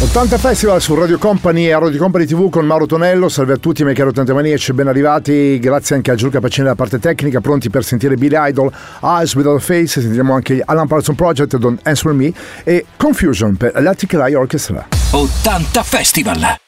Let's go! 80 Festival su Radio Company e Radio Company TV con Mauro Tonello. Salve a tutti, miei cari 80 maniaci, ben arrivati. Grazie anche a Giulio Capacini della parte tecnica, pronti per sentire Billy Idol, Eyes Without a Face. Sentiremo anche Alan Parsons Project, Don't Answer Me e Confusion per Electric Eye Orchestra. 80 Festival.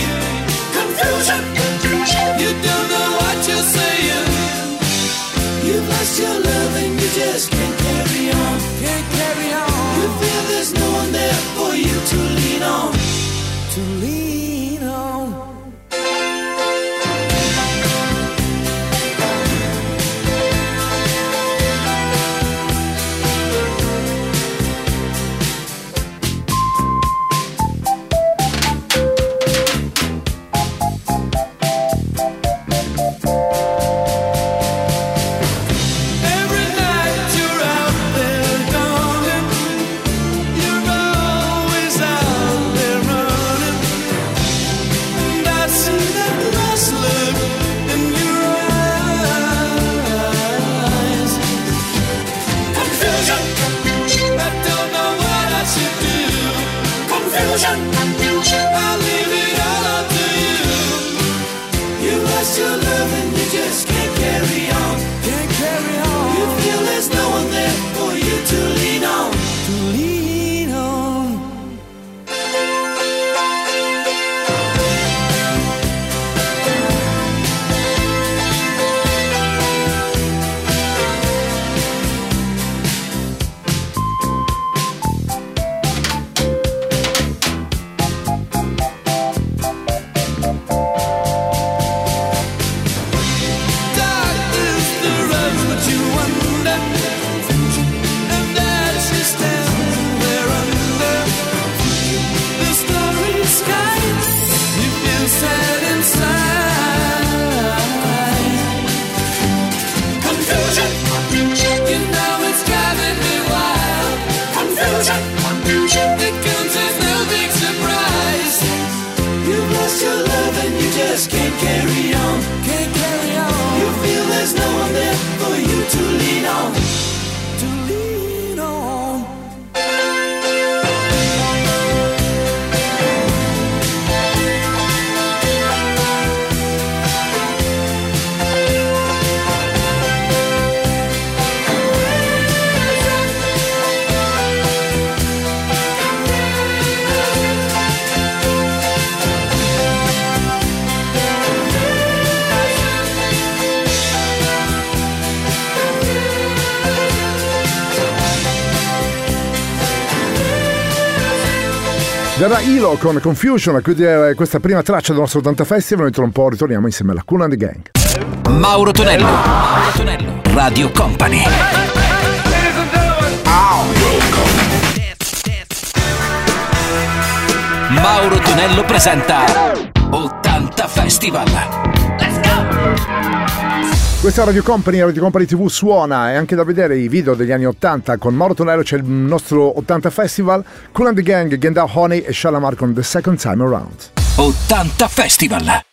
Verrà Ilo con Confusion a chiudere eh, questa prima traccia del nostro 80 Festival. Noi tra un po' ritorniamo insieme alla Cuna di Gang. Mauro Tonello, Mauro Tonello, Radio Company. Mauro Tonello presenta 80 Festival. Questa è Radio Company, Radio Company TV suona e anche da vedere i video degli anni 80 con Mauro Tonello c'è il nostro 80 Festival, Cool and the Gang, Gendal Honey e Shalamar con The Second Time Around. 80 Festival!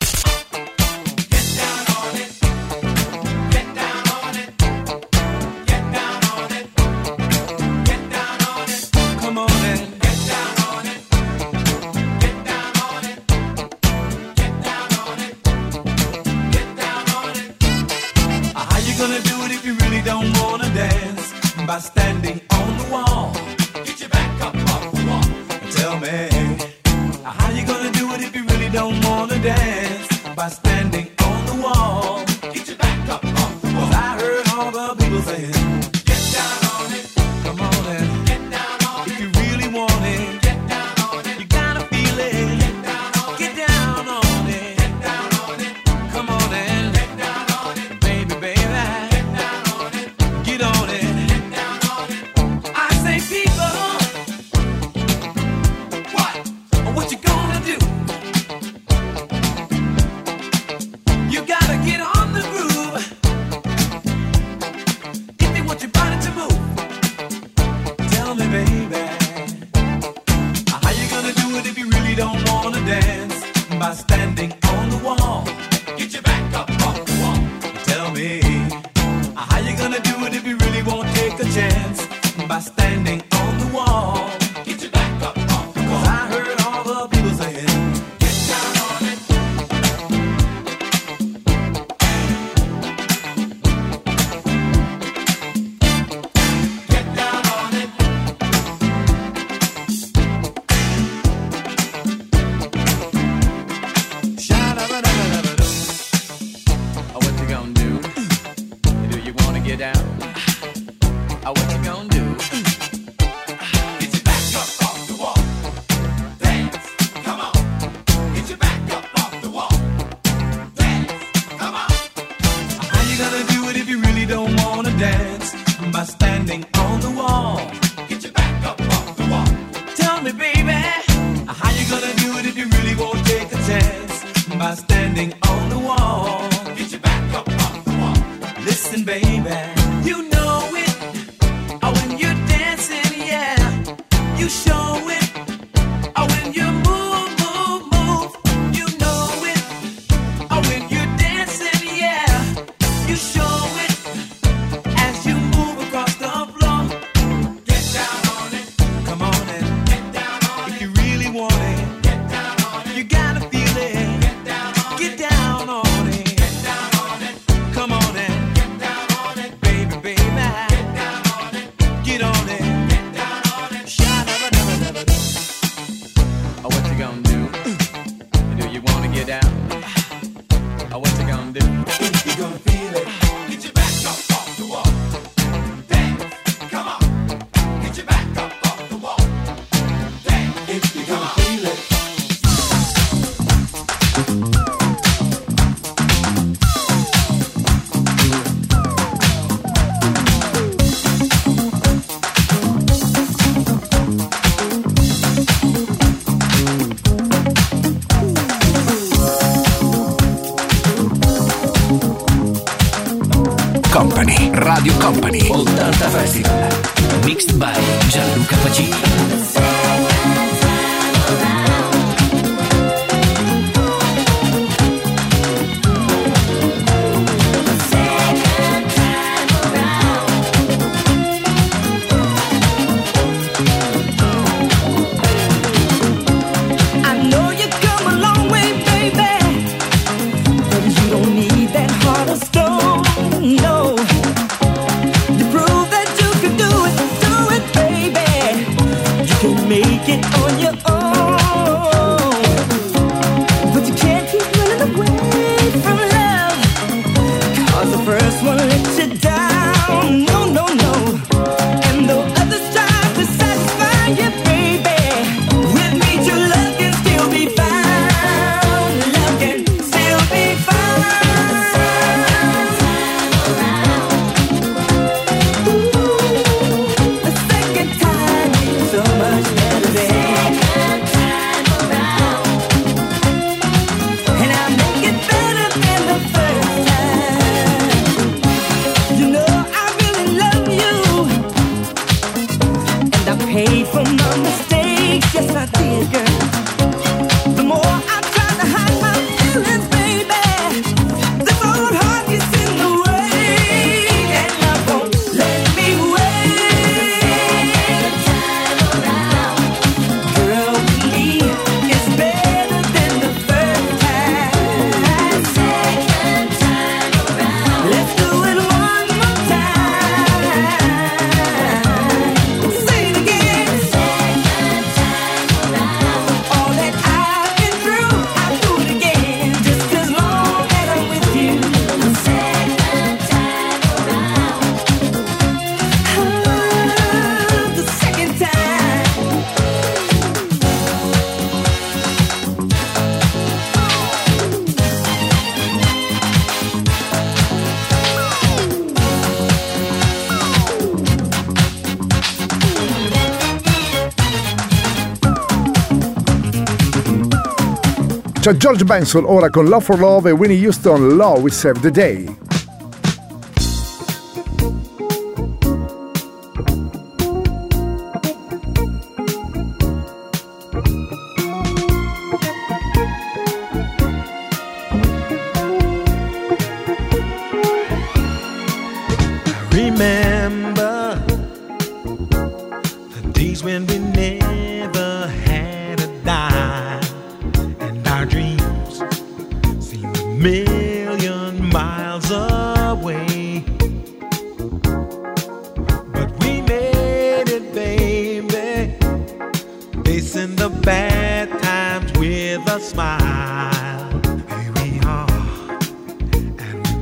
C'è George Benson ora con Love for Love e Winnie Houston, Law We Save the Day.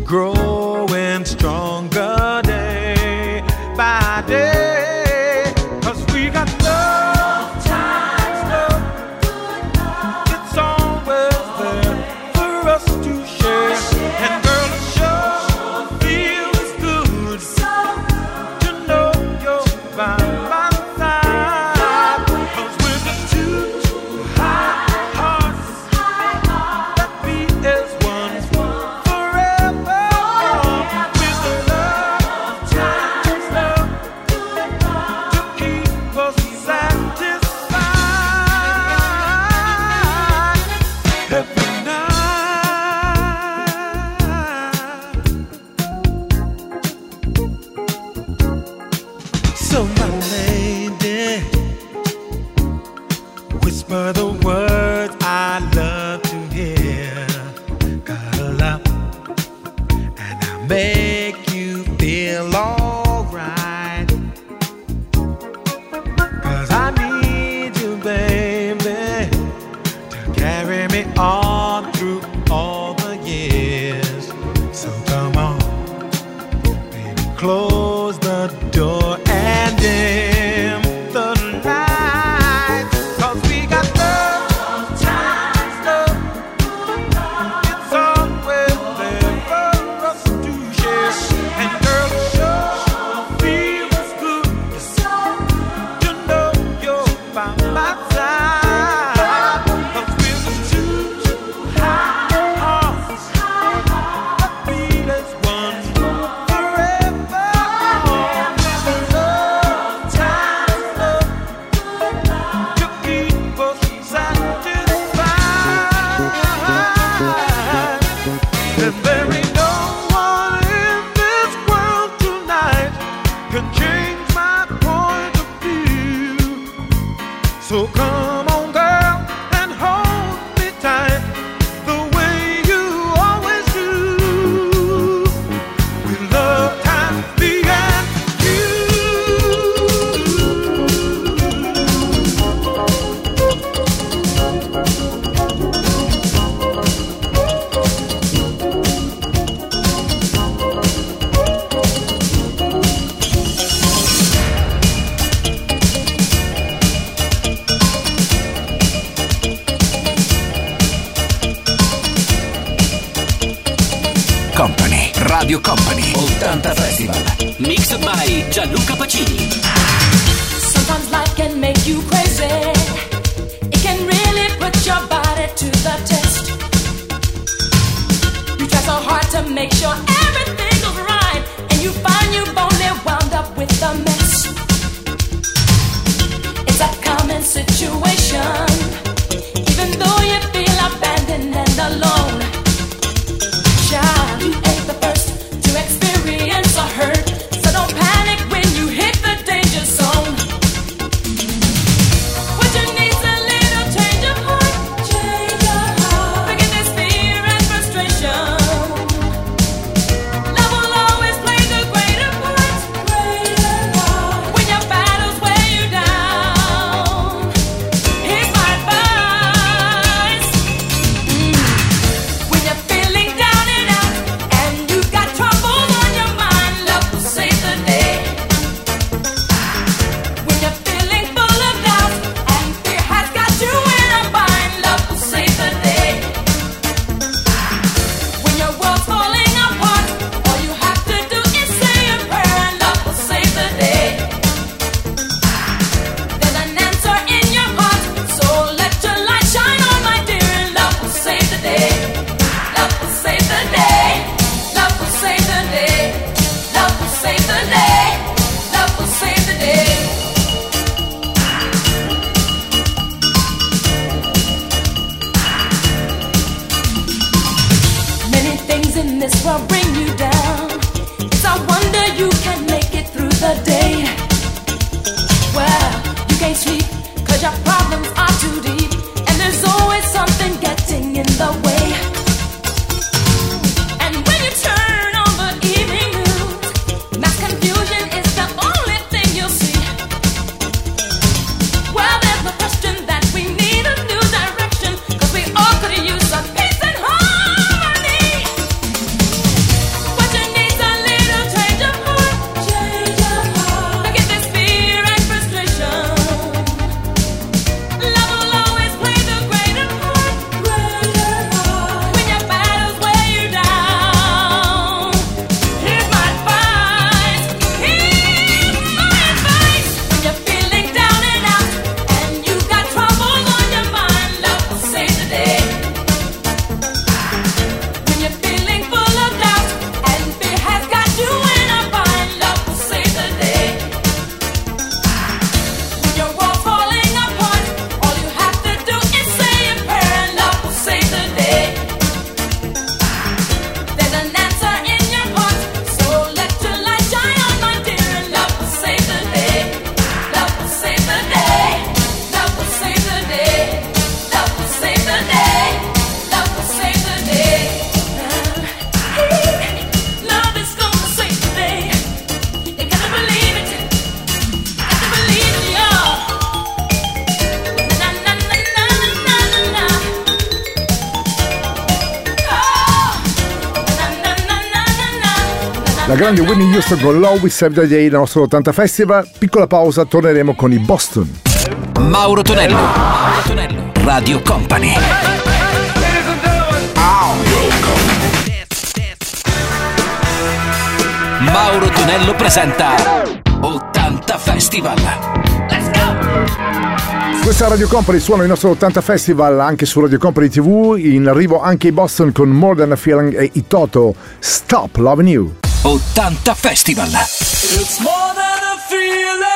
And all by Gianluca Pacini. Grande Whitney Houston con Low Save the Day, il nostro 80 Festival. Piccola pausa, torneremo con i Boston. Mauro Tonello. Mauro Tonello. Radio Company. Mauro Tonello presenta 80 Festival. Questa è Radio Company suona il nostro 80 Festival anche su Radio Company TV. In arrivo anche i Boston con More Than a Feeling e i Toto Stop Loving You. 80 Festival. It's more than a feeling.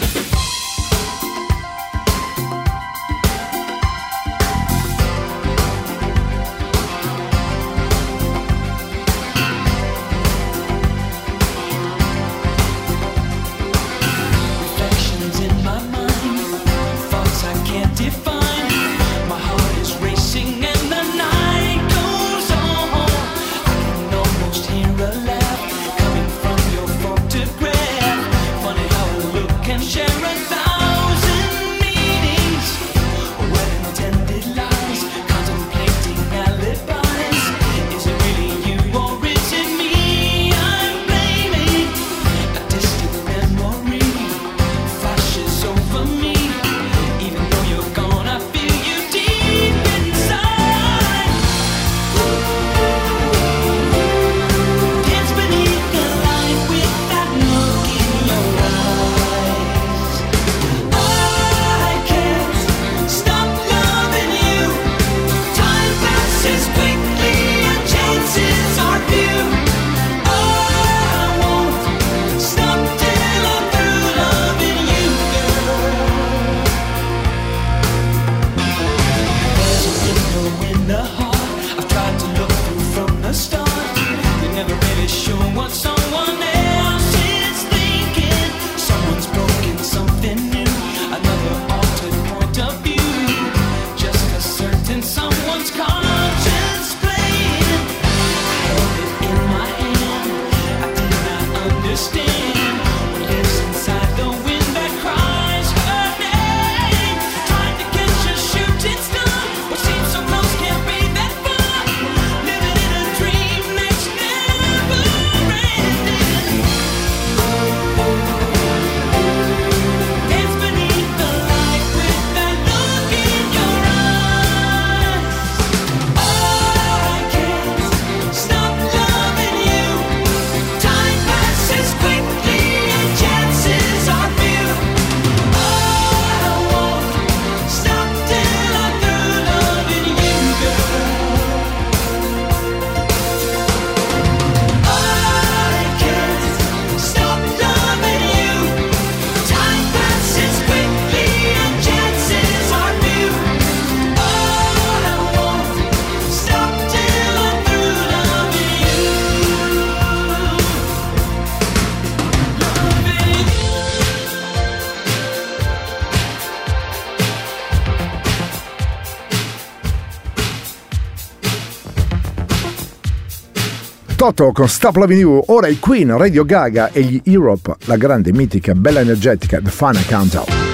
Moto con Stop Loving You, ora i Queen, Radio Gaga e gli Europe, la grande mitica, bella energetica, The Final Countdown.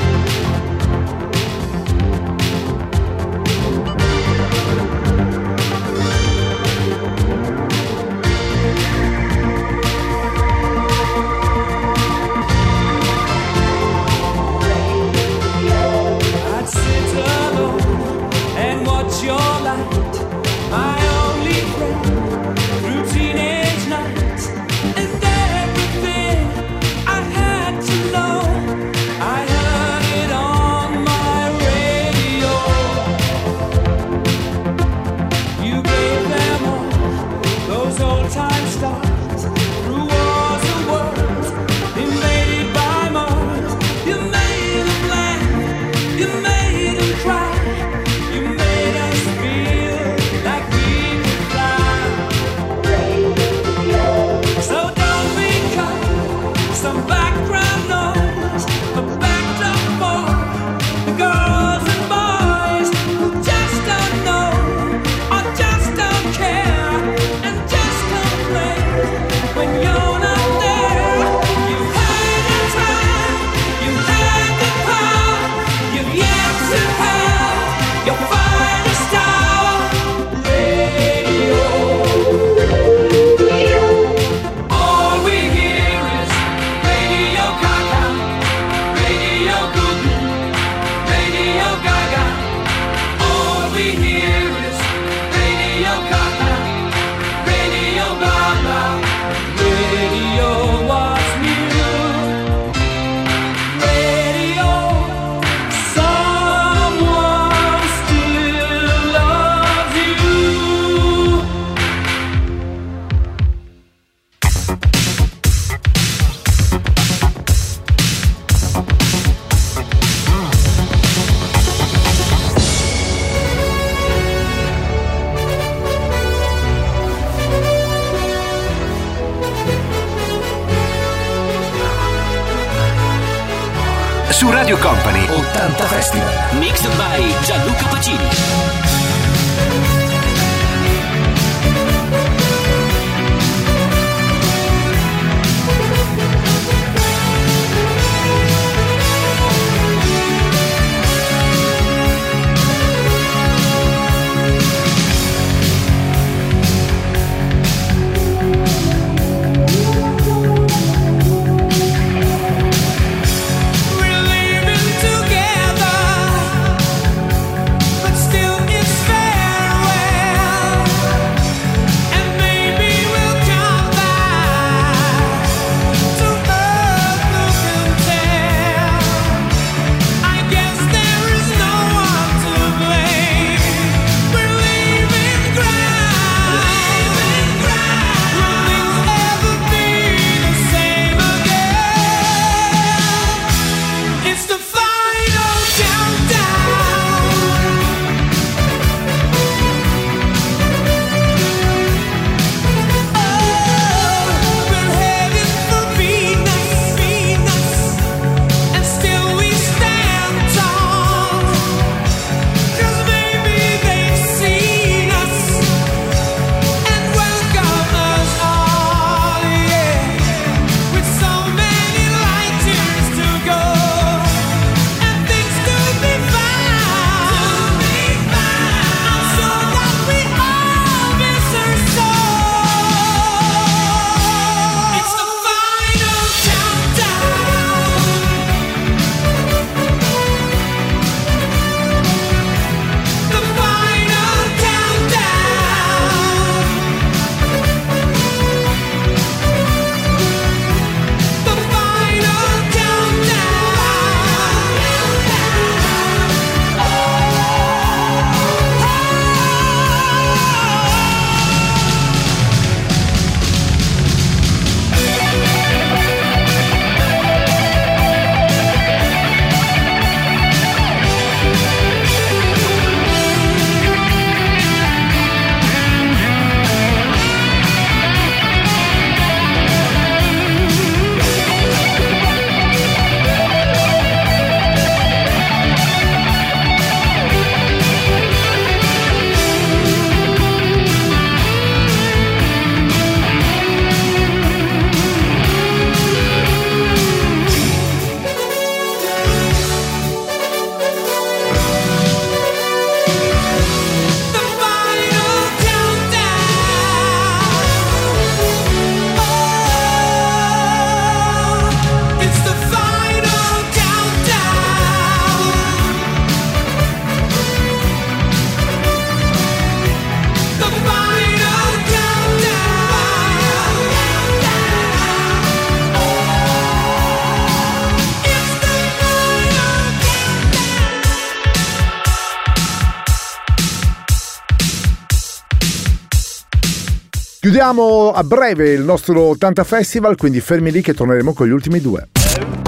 Chiudiamo a breve il nostro 80 Festival, quindi fermi lì che torneremo con gli ultimi due.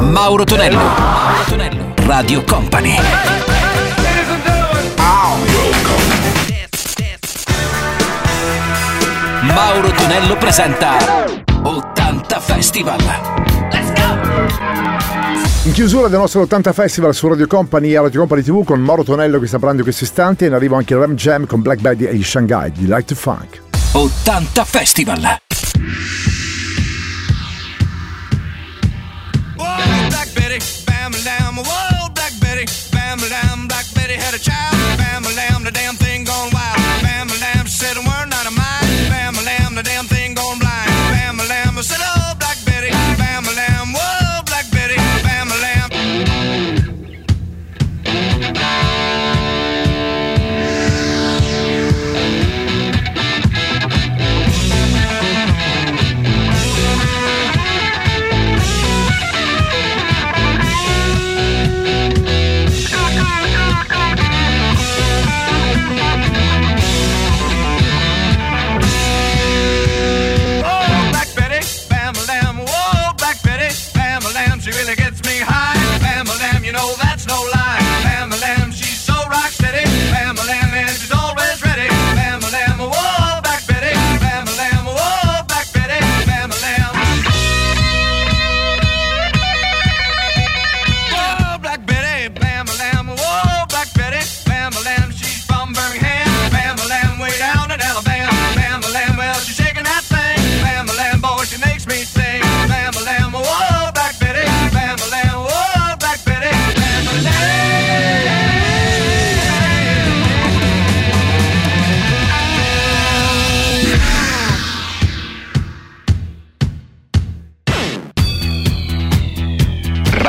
Mauro Tonello, Mauro Tonello, Radio Company. Mauro Tonello presenta 80 Festival. Let's go! In chiusura del nostro 80 Festival su Radio Company e Radio Company TV con Mauro Tonello che sta parlando in questo istante, in arrivo anche il Ram Jam con Black Betty e Shanghai di Light to Funk. 80 Festival.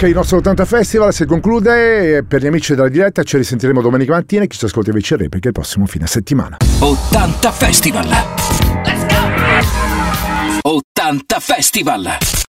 Ok, il nostro 80 Festival si conclude. Per gli amici della diretta ci risentiremo domenica mattina e chi ci ascolta invece in replica il prossimo fine settimana. 80 Festival! Let's go! 80 Festival!